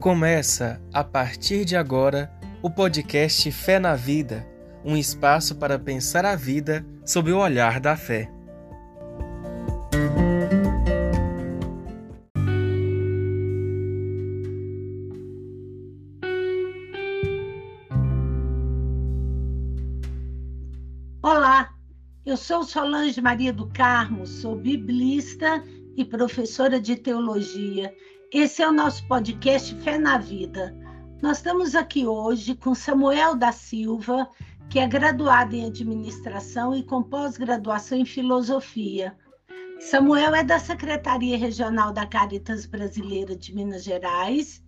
Começa, a partir de agora, o podcast Fé na Vida um espaço para pensar a vida sob o olhar da fé. Olá, eu sou Solange Maria do Carmo, sou biblista e professora de teologia. Esse é o nosso podcast Fé na Vida. Nós estamos aqui hoje com Samuel da Silva, que é graduado em administração e com pós-graduação em filosofia. Samuel é da Secretaria Regional da Caritas Brasileira de Minas Gerais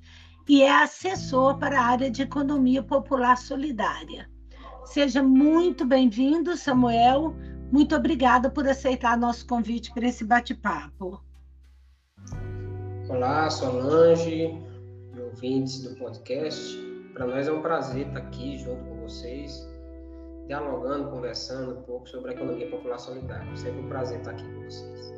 e é assessor para a área de Economia Popular Solidária. Seja muito bem-vindo, Samuel. Muito obrigada por aceitar nosso convite para esse bate-papo. Olá, Solange e ouvintes do podcast. Para nós é um prazer estar aqui junto com vocês, dialogando, conversando um pouco sobre a economia popular solidária. Sempre um prazer estar aqui com vocês.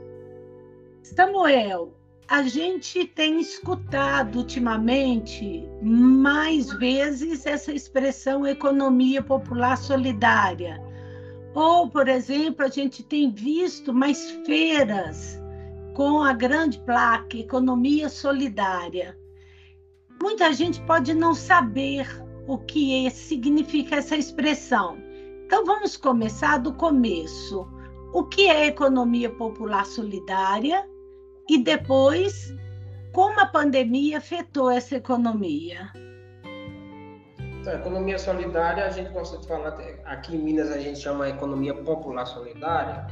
Samuel, a gente tem escutado ultimamente mais vezes essa expressão economia popular solidária. Ou, por exemplo, a gente tem visto mais feiras com a grande placa Economia Solidária. Muita gente pode não saber o que é, significa essa expressão. Então, vamos começar do começo. O que é economia popular solidária e depois como a pandemia afetou essa economia? Então, economia solidária, a gente gosta de falar, aqui em Minas a gente chama economia popular solidária,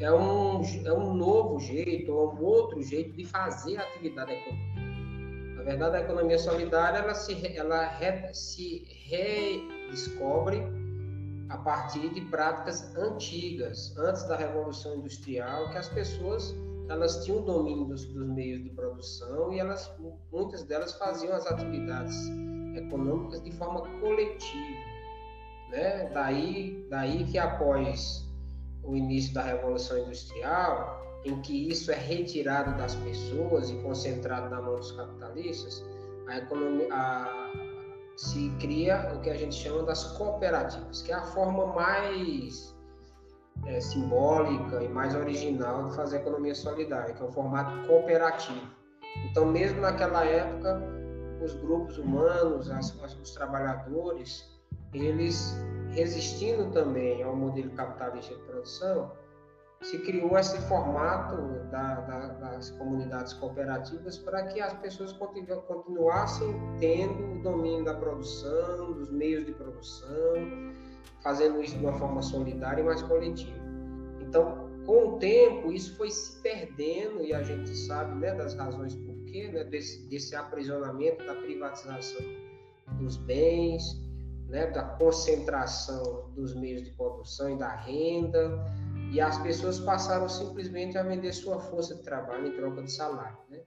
é um, é um novo jeito, ou um outro jeito de fazer a atividade econômica. Na verdade, a economia solidária, ela se, ela re, se redescobre a partir de práticas antigas, antes da Revolução Industrial, que as pessoas elas tinham domínio dos, dos, meios de produção e elas, muitas delas faziam as atividades econômicas de forma coletiva, né? Daí, daí que após o início da Revolução Industrial, em que isso é retirado das pessoas e concentrado na mão dos capitalistas, a economia, a, se cria o que a gente chama das cooperativas, que é a forma mais é, simbólica e mais original de fazer economia solidária, que é o formato cooperativo. Então, mesmo naquela época, os grupos humanos, as, os trabalhadores, eles resistindo também ao modelo capitalista de produção, se criou esse formato da, da, das comunidades cooperativas para que as pessoas continu, continuassem tendo o domínio da produção, dos meios de produção, fazendo isso de uma forma solidária e mais coletiva. Então, com o tempo, isso foi se perdendo e a gente sabe né, das razões por quê, né, desse, desse aprisionamento, da privatização dos bens, né, da concentração dos meios de produção e da renda, e as pessoas passaram simplesmente a vender sua força de trabalho em troca de salário. Né?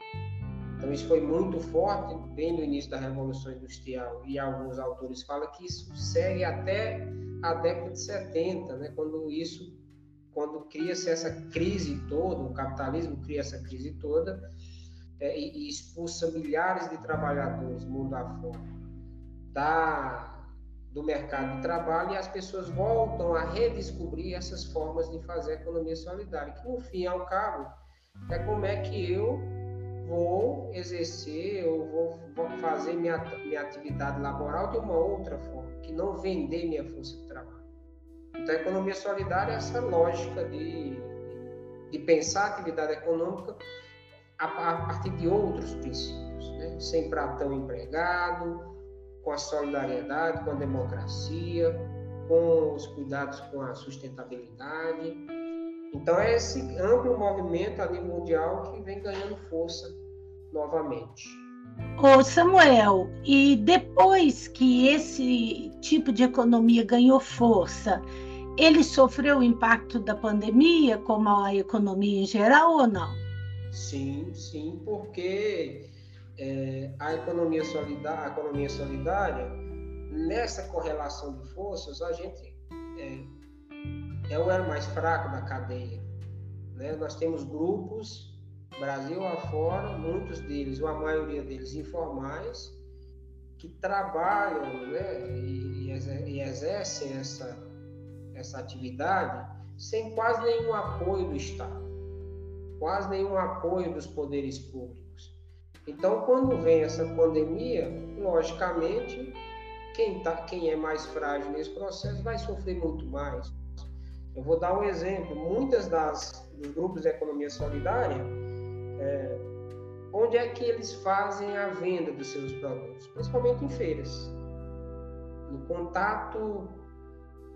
Então, isso foi muito forte, bem no início da Revolução Industrial, e alguns autores falam que isso segue até a década de 70, né, quando isso, quando cria-se essa crise toda, o capitalismo cria essa crise toda, é, e, expulsa milhares de trabalhadores mundo afora da do mercado de trabalho e as pessoas voltam a redescobrir essas formas de fazer economia solidária, que no fim ao cabo é como é que eu vou exercer ou vou, vou fazer minha, minha atividade laboral de uma outra forma, que não vender minha força de trabalho. Então, a economia solidária é essa lógica de, de pensar a atividade econômica a, a partir de outros princípios, né? sem pratão empregado, com a solidariedade, com a democracia, com os cuidados com a sustentabilidade. Então, é esse amplo movimento a nível mundial que vem ganhando força novamente. Ô Samuel, e depois que esse tipo de economia ganhou força, ele sofreu o impacto da pandemia, como a economia em geral, ou não? Sim, sim, porque é, a, economia solidária, a economia solidária, nessa correlação de forças, a gente é, é o elo mais fraco da cadeia. Né? Nós temos grupos Brasil afora, muitos deles, ou a maioria deles informais, que trabalham né, e, e exercem essa, essa atividade sem quase nenhum apoio do Estado, quase nenhum apoio dos poderes públicos. Então, quando vem essa pandemia, logicamente, quem, tá, quem é mais frágil nesse processo vai sofrer muito mais. Eu vou dar um exemplo. Muitas das dos grupos de economia solidária, é, onde é que eles fazem a venda dos seus produtos? Principalmente em feiras. No contato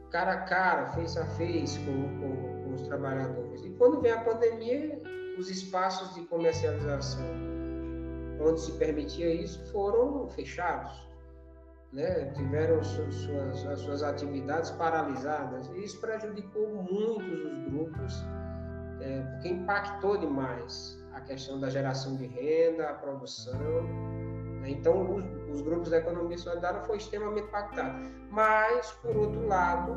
cara a cara, face a face com, com, com os trabalhadores. E quando vem a pandemia, os espaços de comercialização onde se permitia isso foram fechados. Né? tiveram suas, as suas atividades paralisadas. E isso prejudicou muitos os grupos, é, porque impactou demais a questão da geração de renda, a produção. Né? Então, os, os, grupos da economia solidária foi extremamente impactado. Mas, por outro lado,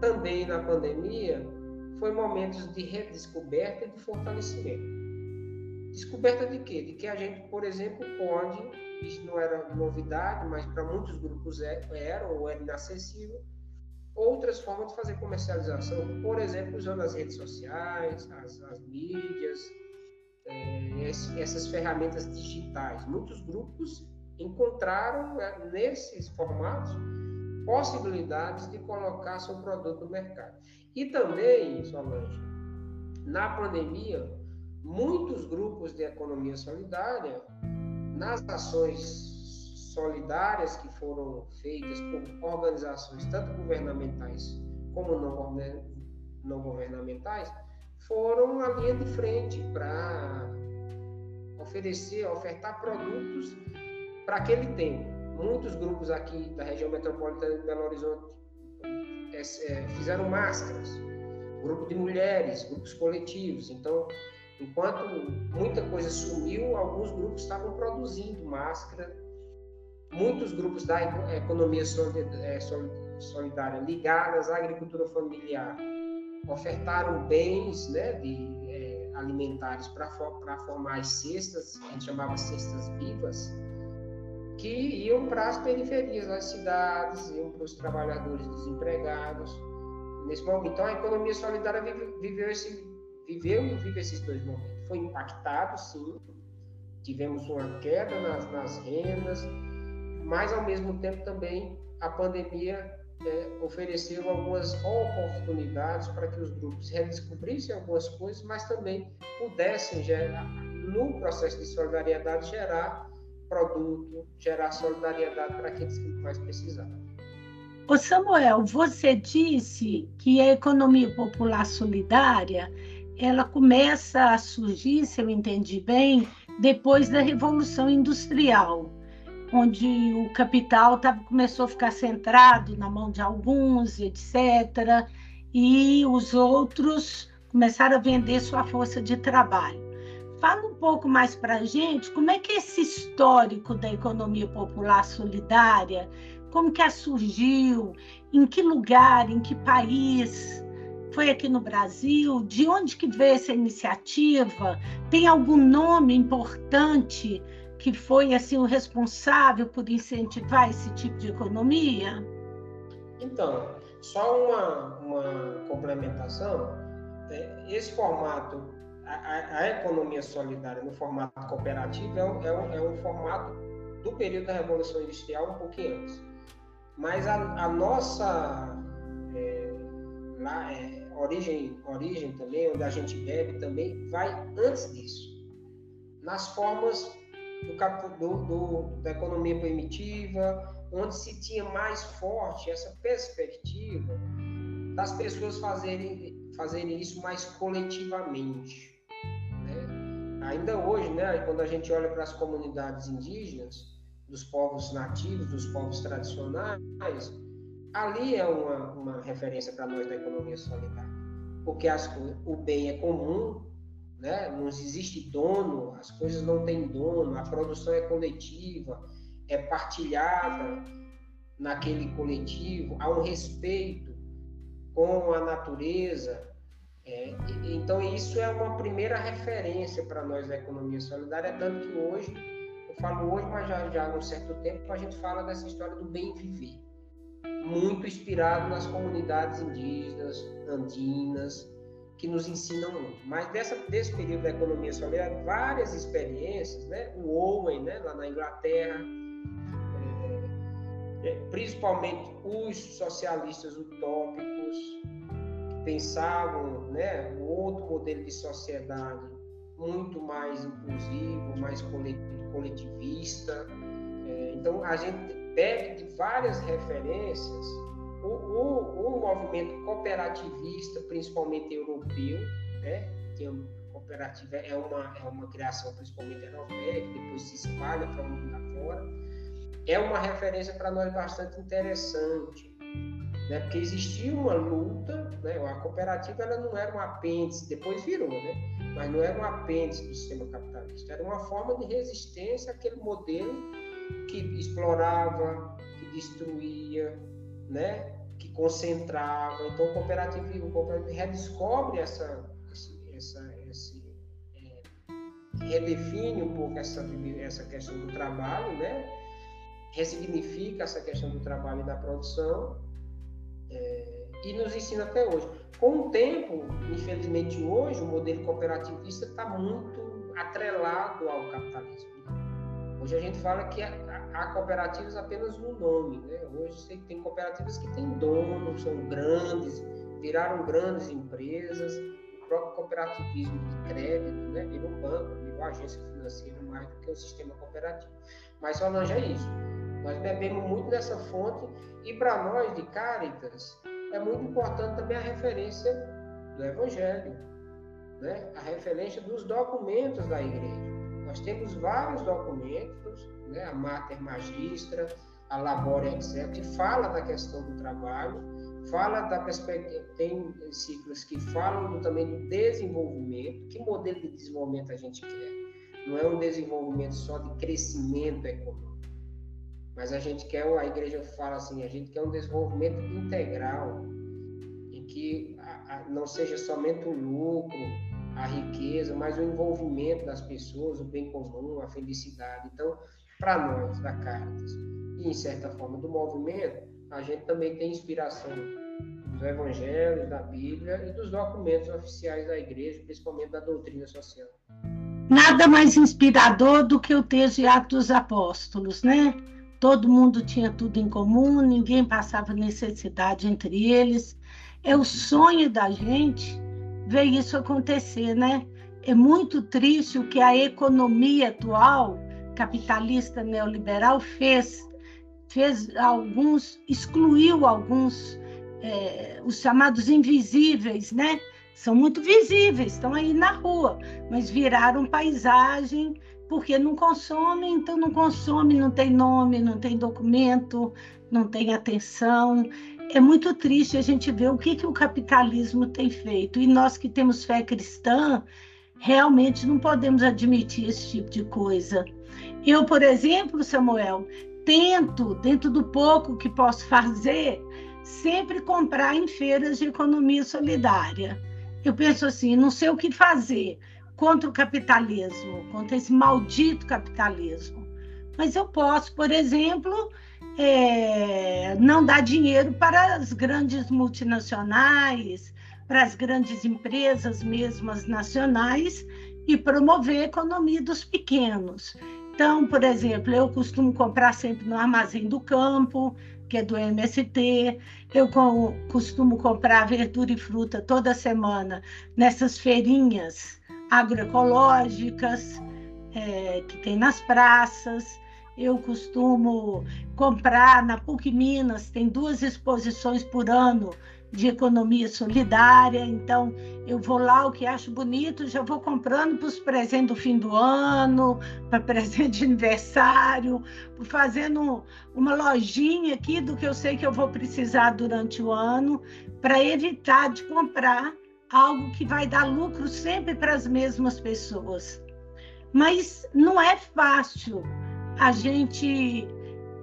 também na pandemia, foi momentos de redescoberta e de fortalecimento. Descoberta de quê? De que a gente, por exemplo, pode, isso não era novidade, mas para muitos grupos é, era ou era inacessível, outras formas de fazer comercialização, por exemplo, usando as redes sociais, as, as mídias, é, essas ferramentas digitais. Muitos grupos encontraram é, nesses formatos possibilidades de colocar seu produto no mercado. E também, Solange, na pandemia, muitos grupos de economia solidária, nas ações solidárias que foram feitas por organizações tanto governamentais como não, não governamentais, foram a linha de frente para oferecer, ofertar produtos para aquele tempo. Muitos grupos aqui da região metropolitana de Belo Horizonte é, é, fizeram máscaras, grupo de mulheres, grupos coletivos. Então, Enquanto muita coisa sumiu, alguns grupos estavam produzindo máscara. Muitos grupos da economia é, solidária ligadas à agricultura familiar ofertaram bens né, de, é, alimentares para formar as cestas, a gente chamava cestas vivas, que iam para as periferias das cidades, iam para os trabalhadores desempregados. Nesse momento, então, a economia solidária viveu esse viveu e vive esses dois momentos. Foi impactado, sim, tivemos uma queda nas, nas rendas, mas ao mesmo tempo também a pandemia é, ofereceu algumas oportunidades para que os grupos redescobrissem algumas coisas, mas também pudessem gerar, no processo de solidariedade, gerar produto, gerar solidariedade para aqueles que mais precisavam. Ô Samuel, você disse que a economia popular solidária ela começa a surgir, se eu entendi bem, depois da Revolução Industrial, onde o capital tava, começou a ficar centrado na mão de alguns, etc., e os outros começaram a vender sua força de trabalho. Fala um pouco mais para a gente como é que é esse histórico da economia popular solidária, como que ela surgiu, em que lugar, em que país, foi aqui no Brasil? De onde que veio essa iniciativa? Tem algum nome importante que foi assim o responsável por incentivar esse tipo de economia? Então, só uma, uma complementação. É, esse formato, a, a, economia solidária no formato cooperativo é um, é, um, é um, formato do período da Revolução Industrial um pouquinho antes. Mas a, a nossa é, lá, é, origem, origem também, onde a gente bebe também, vai antes disso. Nas formas do, do, do, da economia primitiva, onde se tinha mais forte essa perspectiva das pessoas fazerem, fazerem isso mais coletivamente. Né? Ainda hoje, né, quando a gente olha para as comunidades indígenas, dos povos nativos, dos povos tradicionais, ali é uma, uma referência para nós da economia solidária. Porque as, o bem é comum, né? não existe dono, as coisas não têm dono, a produção é coletiva, é partilhada naquele coletivo, há um respeito com a natureza, É, então, isso é uma primeira referência para nós da economia solidária, tanto que hoje, eu falo hoje, mas já, já há um certo tempo, a gente fala dessa história do bem viver. Muito inspirado nas comunidades indígenas, andinas, que nos ensinam muito. Mas dessa, desse período da economia solidária, várias experiências, né? o Owen, né? lá na Inglaterra, é, é, principalmente os socialistas utópicos, pensavam né, um outro modelo de sociedade muito mais inclusivo, mais coletivista. É, então, a gente bebe de várias referências. O, o, o movimento cooperativista, principalmente europeu, né, que é, cooperativa é uma, é uma criação principalmente europeia, que depois se espalha para o mundo afora, é uma referência para nós bastante interessante né? Porque existia uma luta, né? A cooperativa ela não era um apêndice, depois virou, né? Mas não era um apêndice do sistema capitalista, era uma forma de resistência àquele modelo que explorava, que destruía, né? Que concentrava. Então o cooperativismo, o cooperativismo redescobre essa, essa, esse é, redefine um pouco essa, essa questão do trabalho, né? ressignifica essa questão do trabalho e da produção é, e nos ensina até hoje. Com o tempo, infelizmente hoje, o modelo cooperativista está muito atrelado ao capitalismo. Hoje a gente fala que há cooperativas apenas no nome. Né? Hoje tem cooperativas que têm dono, são grandes, viraram grandes empresas. O próprio cooperativismo de crédito né? virou banco, virou agência financeira mais do que o sistema cooperativo. Mas só não é isso. Nós bebemos muito dessa fonte e para nós de Caritas é muito importante também a referência do Evangelho, né? a referência dos documentos da igreja. Nós temos vários documentos, né? a Mater Magistra, a Labora, etc., que fala da questão do trabalho, fala da perspectiva, tem ciclos que falam do, também do desenvolvimento, que modelo de desenvolvimento a gente quer. Não é um desenvolvimento só de crescimento econômico mas a gente quer, a igreja fala assim, a gente quer um desenvolvimento integral, em que não seja somente o lucro, a riqueza, mas o envolvimento das pessoas, o bem comum, a felicidade. Então, para nós, da Caritas, e em certa forma do movimento, a gente também tem inspiração dos evangelhos, da Bíblia e dos documentos oficiais da igreja, principalmente da doutrina social. Nada mais inspirador do que o texto de Atos dos Apóstolos, né? todo mundo tinha tudo em comum, ninguém passava necessidade entre eles. É o sonho da gente ver isso acontecer, né? É muito triste o que a economia atual, capitalista neoliberal, fez. Fez alguns, excluiu alguns, é, os chamados invisíveis, né? São muito visíveis, estão aí na rua, mas viraram paisagem porque não consome, então não consome, não tem nome, não tem documento, não tem atenção. É muito triste a gente ver o que, que o capitalismo tem feito. E nós que temos fé cristã, realmente não podemos admitir esse tipo de coisa. Eu, por exemplo, Samuel, tento, dentro do pouco que posso fazer, sempre comprar em feiras de economia solidária. Eu penso assim, não sei o que fazer, contra o capitalismo, contra esse maldito capitalismo. Mas eu posso, por exemplo, é, não dar dinheiro para as grandes multinacionais, para as grandes empresas, mesmo as nacionais, e promover a economia dos pequenos. Então, por exemplo, eu costumo comprar sempre no Armazém do Campo, que é do MST. Eu costumo comprar verdura e fruta toda semana nessas feirinhas agroecológicas é, que tem nas praças. Eu costumo comprar na PUC Minas, tem duas exposições por ano de economia solidária, então eu vou lá, o que acho bonito, já vou comprando para os presentes do fim do ano, para presente de aniversário, fazendo uma lojinha aqui do que eu sei que eu vou precisar durante o ano, para evitar de comprar algo que vai dar lucro sempre para as mesmas pessoas. Mas não é fácil a gente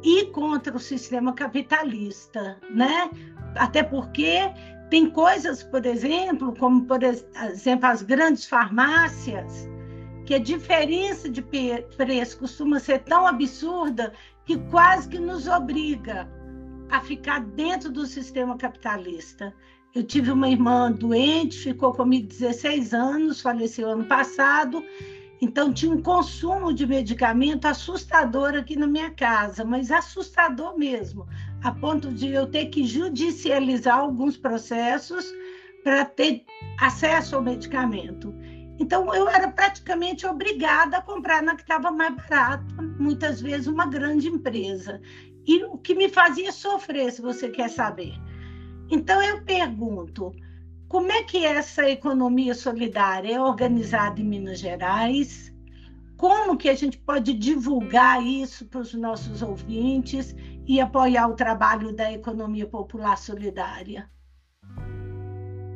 ir contra o sistema capitalista, né? Até porque Tem coisas, por exemplo, como, por exemplo, as grandes farmácias, que a diferença de preço costuma ser tão absurda que quase que nos obriga a ficar dentro do sistema capitalista. Eu tive uma irmã doente, ficou comigo 16 anos, faleceu ano passado, então tinha um consumo de medicamento assustador aqui na minha casa, mas assustador mesmo, a ponto de eu ter que judicializar alguns processos para ter acesso ao medicamento. Então, eu era praticamente obrigada a comprar na que estava mais barata, muitas vezes uma grande empresa. E o que me fazia sofrer, se você quer saber. Então, eu pergunto: como é que essa economia solidária é organizada em Minas Gerais? Como que a gente pode divulgar isso para os nossos ouvintes e apoiar o trabalho da economia popular solidária?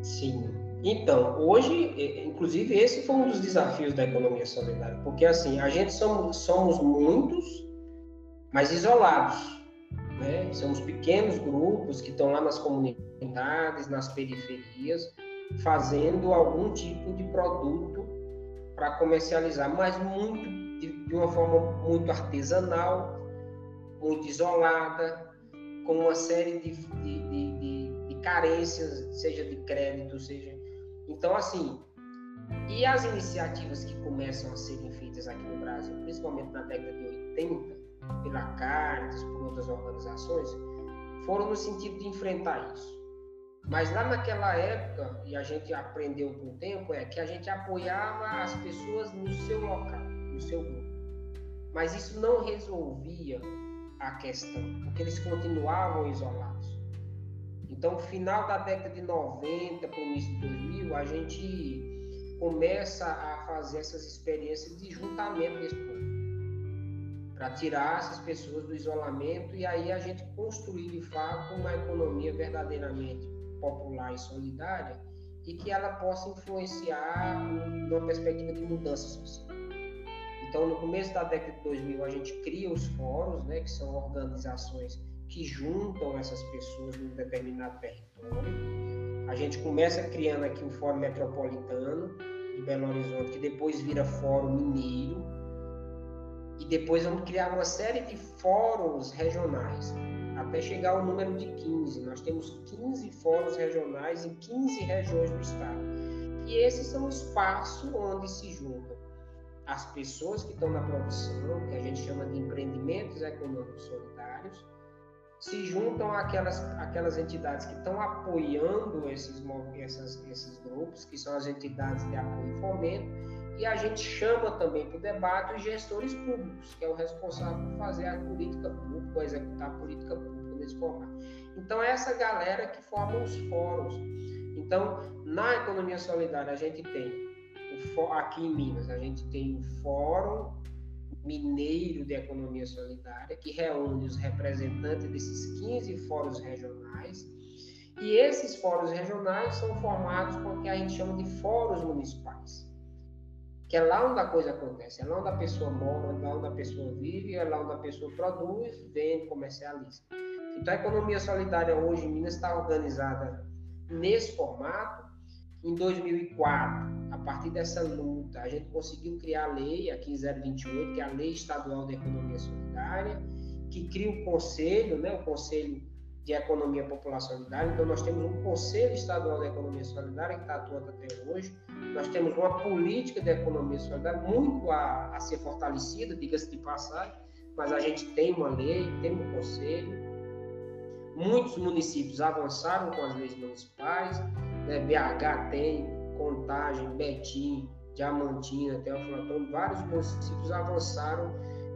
Sim, então, hoje, inclusive, esse foi um dos desafios da economia solidária, porque assim, a gente somos, somos muitos, mas isolados. Né? Somos pequenos grupos que estão lá nas comunidades, nas periferias, fazendo algum tipo de produto para comercializar, mas muito de, de uma forma muito artesanal, muito isolada, com uma série de, de, de, de carências, seja de crédito, seja então, assim, e as iniciativas que começam a serem feitas aqui no Brasil, principalmente na década de 80, pela Caritas, por outras organizações, foram no sentido de enfrentar isso. Mas lá naquela época, e a gente aprendeu com o tempo, é que a gente apoiava as pessoas no seu local, no seu grupo. Mas isso não resolvia a questão, porque eles continuavam isolados. Então, final da década de 90 para o início de 2000, a gente começa a fazer essas experiências de juntamento desse para tirar essas pessoas do isolamento e aí a gente construir de fato uma economia verdadeiramente popular e solidária e que ela possa influenciar numa perspectiva de mudança social. Então, no começo da década de 2000, a gente cria os fóruns, né, que são organizações que juntam essas pessoas num determinado território. A gente começa criando aqui o Fórum Metropolitano de Belo Horizonte, que depois vira Fórum Mineiro, e depois vamos criar uma série de fóruns regionais, até chegar ao número de 15. Nós temos 15 fóruns regionais em 15 regiões do estado. E esses são o espaço onde se juntam as pessoas que estão na produção, que a gente chama de empreendimentos econômicos solidários, se juntam aquelas, aquelas entidades que estão apoiando esses, essas, esses grupos, que são as entidades de apoio e fomento, e a gente chama também para o debate os gestores públicos, que é o responsável por fazer a política pública, executar a política pública nesse formato. Então, é essa galera que forma os fóruns. Então, na economia solidária, a gente tem, aqui em Minas, a gente tem o Fórum Mineiro de Economia Solidária, que reúne os representantes desses 15 fóruns regionais. E esses fóruns regionais são formados com o que a gente chama de fóruns municipais, que é lá onde a coisa acontece, é lá onde a pessoa mora, é lá onde a pessoa vive, é lá onde a pessoa produz, vende, comercializa. Então, a economia solidária hoje em Minas está organizada nesse formato. Em 2004, a partir dessa luta, a gente conseguiu criar a lei, a 15028, que é a Lei Estadual de Economia Solidária, que cria o conselho, né, o Conselho de Economia Popular Solidária. Então, nós temos um Conselho Estadual de Economia Solidária que está atuando até hoje. Nós temos uma política de economia solidária muito a, a ser fortalecida, diga-se de passagem, mas a gente tem uma lei, tem um conselho. Muitos municípios avançaram com as leis municipais, né? BH tem, Contagem, Betim, Diamantina, Teoflotão, vários municípios avançaram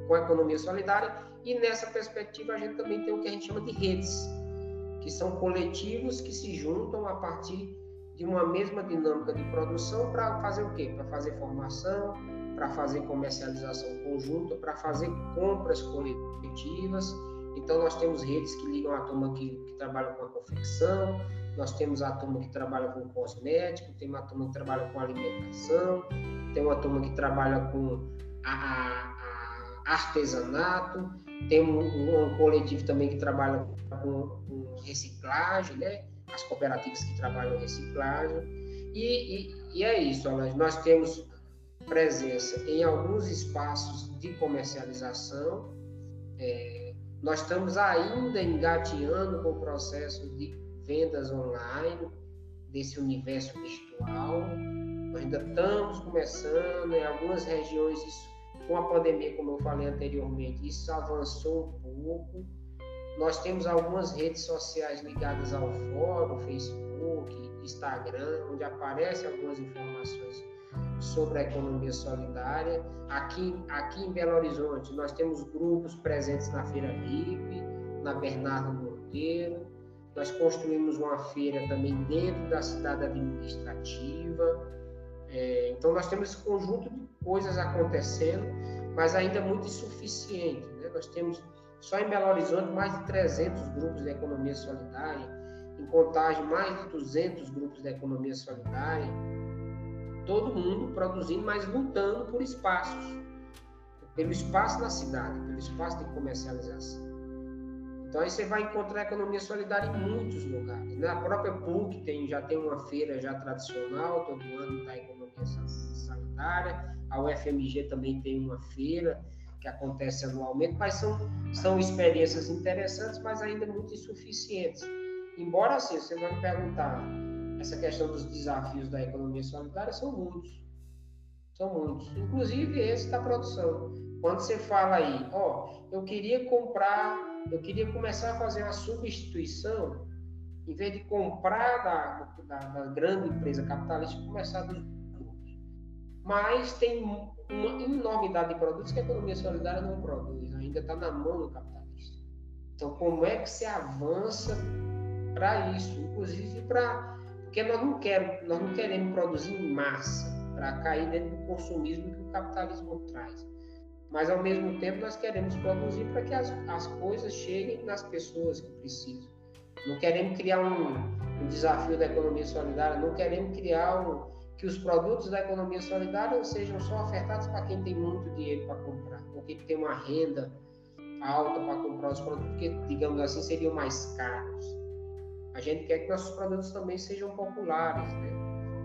com a economia solidária e nessa perspectiva a gente também tem o que a gente chama de redes, que são coletivos que se juntam a partir de uma mesma dinâmica de produção para fazer o quê? Para fazer formação, para fazer comercialização conjunta, para fazer compras coletivas. Então nós temos redes que ligam a turma que, que trabalha com a confecção, nós temos a turma que trabalha com cosmético, tem uma turma que trabalha com alimentação, tem uma turma que trabalha com a, a, a artesanato, tem um, um, coletivo também que trabalha com, com, reciclagem, né? as cooperativas que trabalham em reciclagem. E, e, e é isso, nós temos presença em alguns espaços de comercialização. É, nós estamos ainda engateando com o processo de vendas online, desse universo virtual. Nós ainda estamos começando, em algumas regiões, isso, com a pandemia, como eu falei anteriormente, isso avançou um pouco. Nós temos algumas redes sociais ligadas ao fórum, Facebook, Instagram, onde aparecem algumas informações sobre a economia solidária. Aqui, aqui em Belo Horizonte, nós temos grupos presentes na Feira VIP, na Bernardo Monteiro. Nós construímos uma feira também dentro da cidade administrativa. É, então, nós temos esse conjunto de coisas acontecendo, mas ainda muito insuficiente. Né? Nós temos só em Belo Horizonte mais de 300 grupos de economia solidária, em Contagem mais de 200 grupos de economia solidária todo mundo produzindo, mas lutando por espaços, pelo espaço na cidade, pelo espaço de comercialização. Então aí você vai encontrar economia solidária em muitos lugares. Na própria PUC tem, já tem uma feira já tradicional, todo ano da economia solidária. A UFMG também tem uma feira que acontece anualmente, mas são, são experiências interessantes, mas ainda muito insuficientes. Embora assim, você vai me perguntar, essa questão dos desafios da economia solidária são muitos. São muitos. Inclusive esse da produção. Quando você fala aí, ó, eu queria comprar, eu queria começar a fazer uma substituição, em vez de comprar da, da, da grande empresa capitalista, começar grupos. Mas tem uma enormidade de produtos que a economia solidária não produz, ainda está na mão do capitalista. Então, como é que se avança para isso? Inclusive para porque nós não, queremos, nós não queremos produzir em massa para cair dentro do consumismo que o capitalismo traz. Mas, ao mesmo tempo, nós queremos produzir para que as, as coisas cheguem nas pessoas que precisam. Não queremos criar um, um desafio da economia solidária, não queremos criar um, que os produtos da economia solidária sejam só ofertados para quem tem muito dinheiro para comprar, ou quem tem uma renda alta para comprar os produtos, porque, digamos assim, seriam mais caros. A gente quer que nossos produtos também sejam populares, né?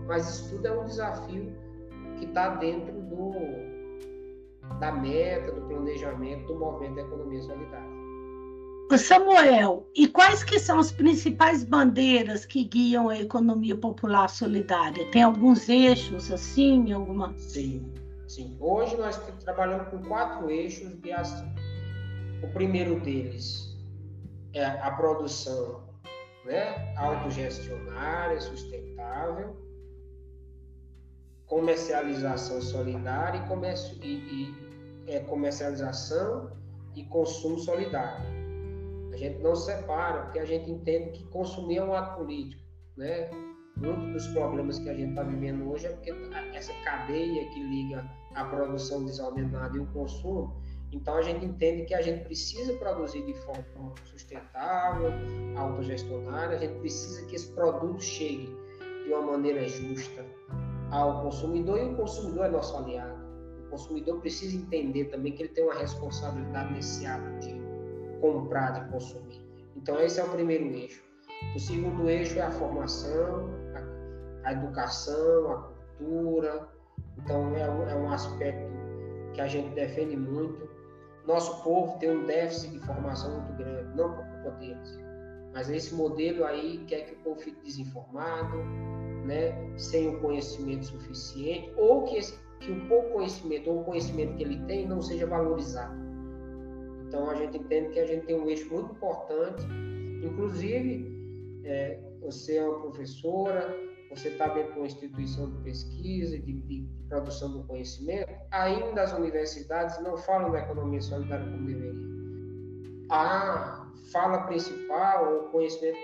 Mas isso tudo é um desafio que está dentro do, da meta, do planejamento do movimento da economia solidária. Samuel, e quais que são as principais bandeiras que guiam a economia popular solidária? Tem alguns eixos assim, alguma? Sim, sim. Hoje nós trabalhamos com quatro eixos de ação. O primeiro deles é a produção né? autogestionária, sustentável, comercialização solidária e, comercio, e, e é, comercialização e consumo solidário. Gente não separa, porque a gente entende que consumir é um ato político. Né? Muitos dos problemas que a gente está vivendo hoje é porque essa cadeia que liga a produção desordenada e o consumo então a gente entende que a gente precisa produzir de forma sustentável, autogestionária, a gente precisa que esse produto chegue de uma maneira justa ao consumidor e o consumidor é nosso aliado. O consumidor precisa entender também que ele tem uma responsabilidade nesse ato de comprar, de consumir. Então esse é o primeiro eixo. O segundo eixo é a formação, a, a educação, a cultura. Então é um, é um aspecto que a gente defende muito nosso povo tem um déficit de formação muito grande, não por culpa deles. Mas esse modelo aí quer que o povo fique desinformado, né, sem o conhecimento suficiente, ou que, esse, que o pouco conhecimento ou o conhecimento que ele tem não seja valorizado. Então a gente entende que a gente tem um eixo muito importante, inclusive é, você é uma professora, você está dentro de uma instituição de pesquisa, de, de, produção do conhecimento, ainda as universidades não falam da economia solidária como deveria. A fala principal, o conhecimento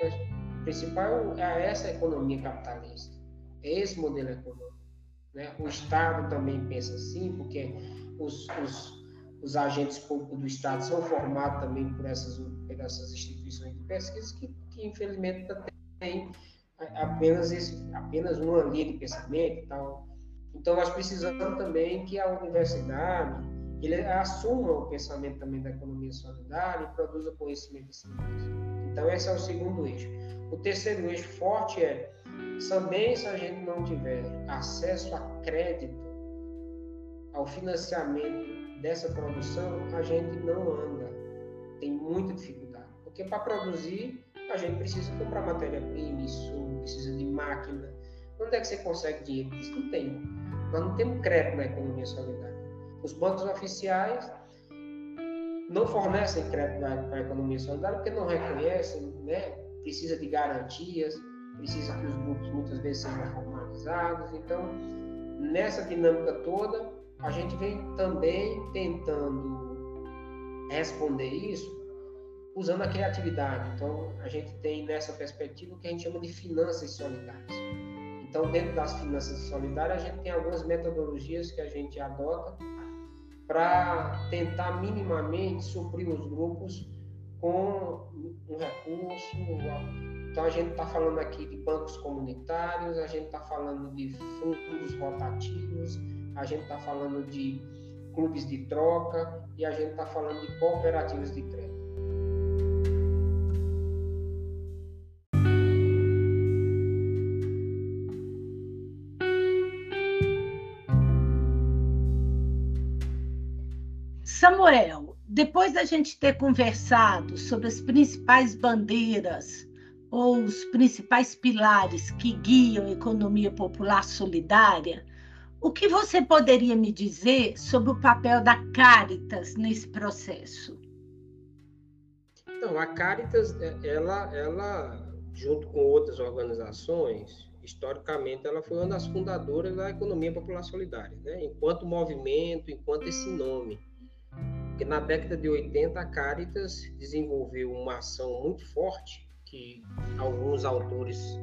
principal é essa economia capitalista, é esse modelo econômico. Né? O Estado também pensa assim, porque os, os, os agentes públicos do Estado são formados também por essas, por essas instituições de pesquisa que, que infelizmente têm apenas, esse, apenas uma linha de pensamento e tal. Então, nós precisamos também que a universidade ele assuma o pensamento também da economia solidária e produza conhecimento disso. Então, esse é o segundo eixo. O terceiro eixo forte é também se a gente não tiver acesso a crédito, ao financiamento dessa produção, a gente não anda. Tem muita dificuldade. Porque para produzir, a gente precisa comprar matéria-prima, insumo, precisa de máquina. Onde é que você consegue dinheiro? Isso não tem. Nós não temos crédito na economia solidária. Os bancos oficiais não fornecem crédito para a economia solidária porque não reconhecem, né? precisa de garantias, precisa que os grupos muitas vezes sejam formalizados. Então, nessa dinâmica toda, a gente vem também tentando responder isso usando a criatividade. Então, a gente tem nessa perspectiva o que a gente chama de finanças solidárias. Então, dentro das finanças solidárias, a gente tem algumas metodologias que a gente adota para tentar minimamente suprir os grupos com um recurso. Então, a gente está falando aqui de bancos comunitários, a gente está falando de fundos rotativos, a gente está falando de clubes de troca e a gente está falando de cooperativas de crédito. Samuel, depois da gente ter conversado sobre as principais bandeiras ou os principais pilares que guiam a economia popular solidária, o que você poderia me dizer sobre o papel da Caritas nesse processo? Então, a Caritas, é, ela, ela, junto com outras organizações, historicamente, ela foi uma das fundadoras da economia popular solidária, né? enquanto movimento, enquanto esse nome. Porque na década de 80 a Caritas desenvolveu uma ação muito forte, que alguns autores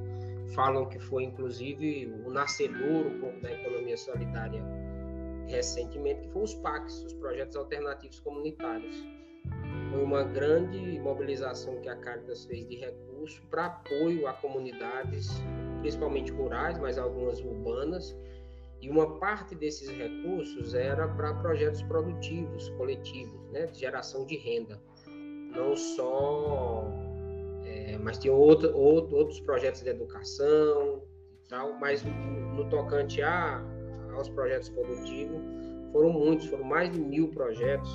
falam que foi inclusive o nascedor um pouco da economia solidária recentemente, que foi os PACs, os projetos alternativos comunitários. Foi uma grande mobilização que a Caritas fez de recursos para apoio a comunidades, principalmente rurais, mas algumas urbanas, e uma parte desses recursos era para projetos produtivos, coletivos, né, de geração de renda. Não só. É, mas tinha outro, outro, outros projetos de educação e tal, mas no tocante a, aos projetos produtivos, foram muitos, foram mais de mil projetos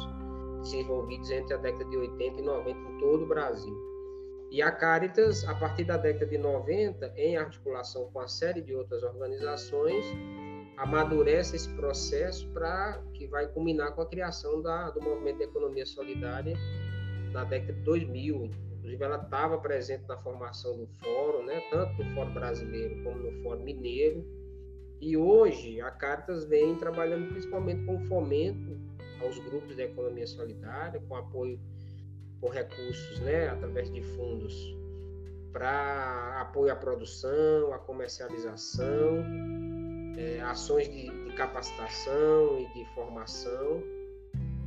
desenvolvidos entre a década de 80 e 90 em todo o Brasil. E a Caritas, a partir da década de 90, em articulação com a série de outras organizações, amadurece esse processo para que vai culminar com a criação da, do movimento de economia solidária na década de 2000. Inclusive, ela estava presente na formação do fórum, né, tanto no fórum brasileiro como no fórum mineiro. E hoje, a Caritas vem trabalhando principalmente com fomento aos grupos de economia solidária, com apoio com recursos, né, através de fundos para apoio à produção, à comercialização é, ações de, de, capacitação e de formação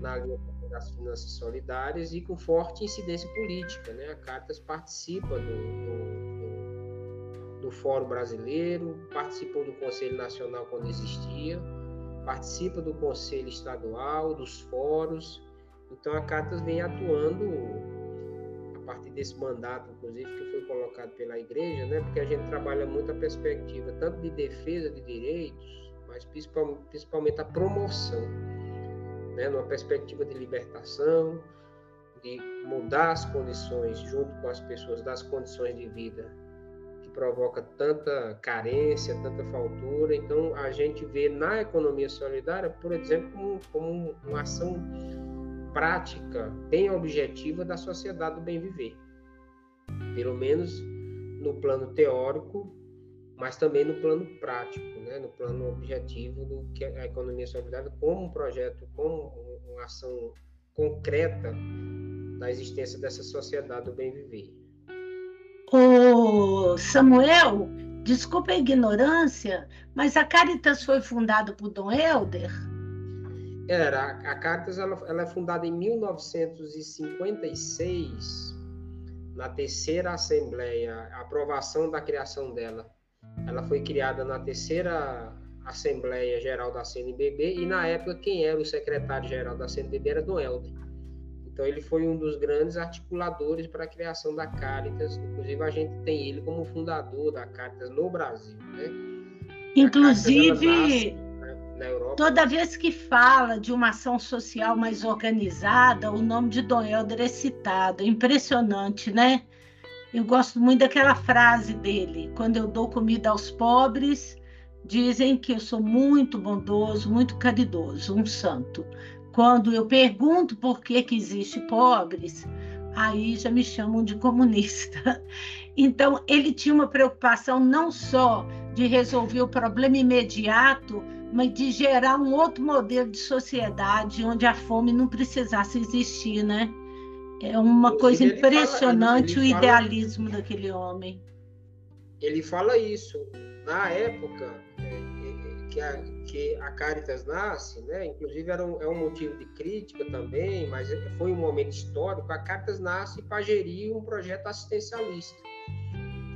na linha das finanças solidárias e com forte incidência política. Né? A Cartas participa do, do, do, Fórum Brasileiro, participou do Conselho Nacional quando existia, participa do Conselho Estadual, dos fóruns. Então a Cartas vem atuando partir desse mandato, inclusive, que foi colocado pela igreja, né? porque a gente trabalha muito a perspectiva tanto de defesa de direitos, mas principalmente a promoção, né? numa perspectiva de libertação, de mudar as condições junto com as pessoas das condições de vida que provoca tanta carência, tanta faltura. Então, a gente vê na economia solidária, por exemplo, como, como uma ação prática bem objetiva da sociedade do bem viver. Pelo menos no plano teórico, mas também no plano prático, né? no plano objetivo do que a economia solidária como um projeto, como uma ação concreta da existência dessa sociedade do bem viver. Ô Samuel, desculpa a ignorância, mas a Caritas foi fundada por Dom Helder? Era, a Caritas ela, ela é fundada em 1956, na terceira Assembleia, a aprovação da criação dela. Ela foi criada na terceira Assembleia Geral da CNBB e, na época, quem era o secretário-geral da CNBB era Dom Helder. Então ele foi um dos grandes articuladores para a criação da Caritas. Inclusive a gente tem ele como fundador da Caritas no Brasil, né? Inclusive, toda vez que fala de uma ação social mais organizada, o nome de Dom Helder é citado. É impressionante, né? Eu gosto muito daquela frase dele: quando eu dou comida aos pobres, dizem que eu sou muito bondoso, muito caridoso, um santo. Quando eu pergunto por que, que existe pobres, aí já me chamam de comunista. Então, ele tinha uma preocupação não só de resolver o problema imediato, mas de gerar um outro modelo de sociedade onde a fome não precisasse existir, né? É uma coisa impressionante fala, o idealismo fala, daquele homem. Ele fala isso. Na época é, é, que, a, que a Caritas nasce, né? inclusive era um, é um motivo de crítica também, mas foi um momento histórico. A Caritas nasce para gerir um projeto assistencialista,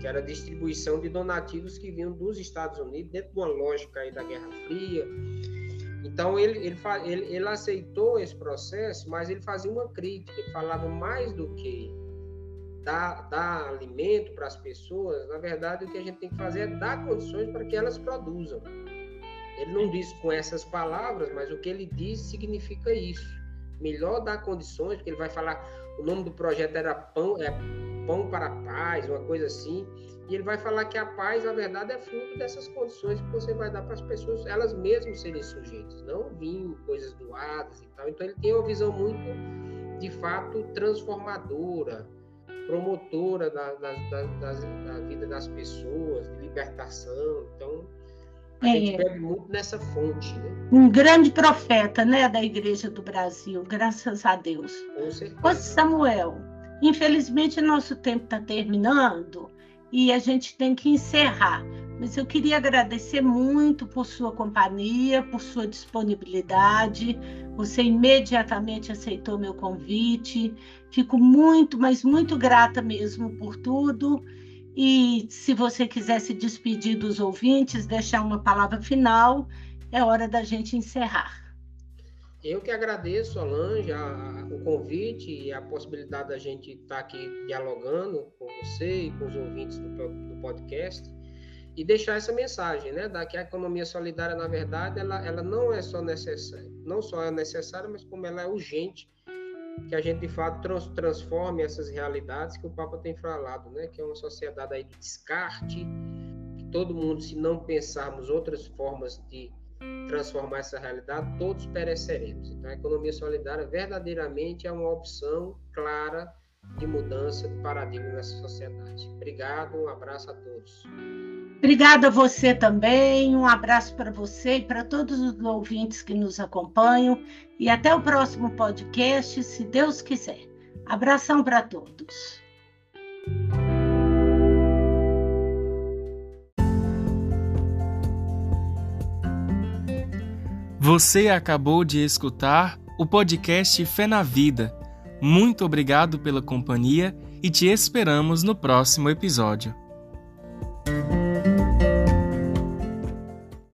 que era a distribuição de donativos que vinham dos Estados Unidos, dentro de uma lógica aí da Guerra Fria então ele, ele, ele, ele aceitou esse processo, mas ele fazia uma crítica, ele falava mais do que dar, dar alimento para as pessoas, na verdade o que a gente tem que fazer é dar condições para que elas produzam. Ele não diz com essas palavras, mas o que ele diz significa isso. Melhor dar condições, porque ele vai falar, o nome do projeto era Pão, é Pão para a Paz, uma coisa assim. E ele vai falar que a paz, na verdade, é fruto dessas condições que você vai dar para as pessoas, elas mesmas serem sujeitas, não vinho, coisas doadas e tal. Então, ele tem uma visão muito, de fato, transformadora, promotora da, da, da, da vida das pessoas, de libertação. Então, a é. gente bebe muito nessa fonte. Né? Um grande profeta né, da Igreja do Brasil, graças a Deus. Com certeza. Ô, Samuel, infelizmente nosso tempo está terminando e a gente tem que encerrar. Mas eu queria agradecer muito por sua companhia, por sua disponibilidade. Você imediatamente aceitou meu convite. Fico muito, mas muito grata mesmo por tudo. E se você quiser se despedir dos ouvintes, deixar uma palavra final, é hora da gente encerrar. Eu que agradeço, Solange, a, o convite e a possibilidade da gente estar aqui dialogando com você e com os ouvintes do, do podcast e deixar essa mensagem, né, da que a economia solidária, na verdade, ela, ela não é só necessária, não só é necessária, mas como ela é urgente, que a gente de fato trans, transforme essas realidades que o Papa tem falado, né, que é uma sociedade aí de descarte, que todo mundo, se não pensarmos outras formas de transformar essa realidade, todos pereceremos. Então, a economia solidária verdadeiramente é uma opção clara de mudança de paradigma nessa sociedade. Obrigado, um abraço a todos. Obrigada a você também, um abraço para você e para todos os ouvintes que nos acompanham e até o próximo podcast, se Deus quiser. Abração para todos. Você acabou de escutar o podcast Fé na Vida. Muito obrigado pela companhia e te esperamos no próximo episódio.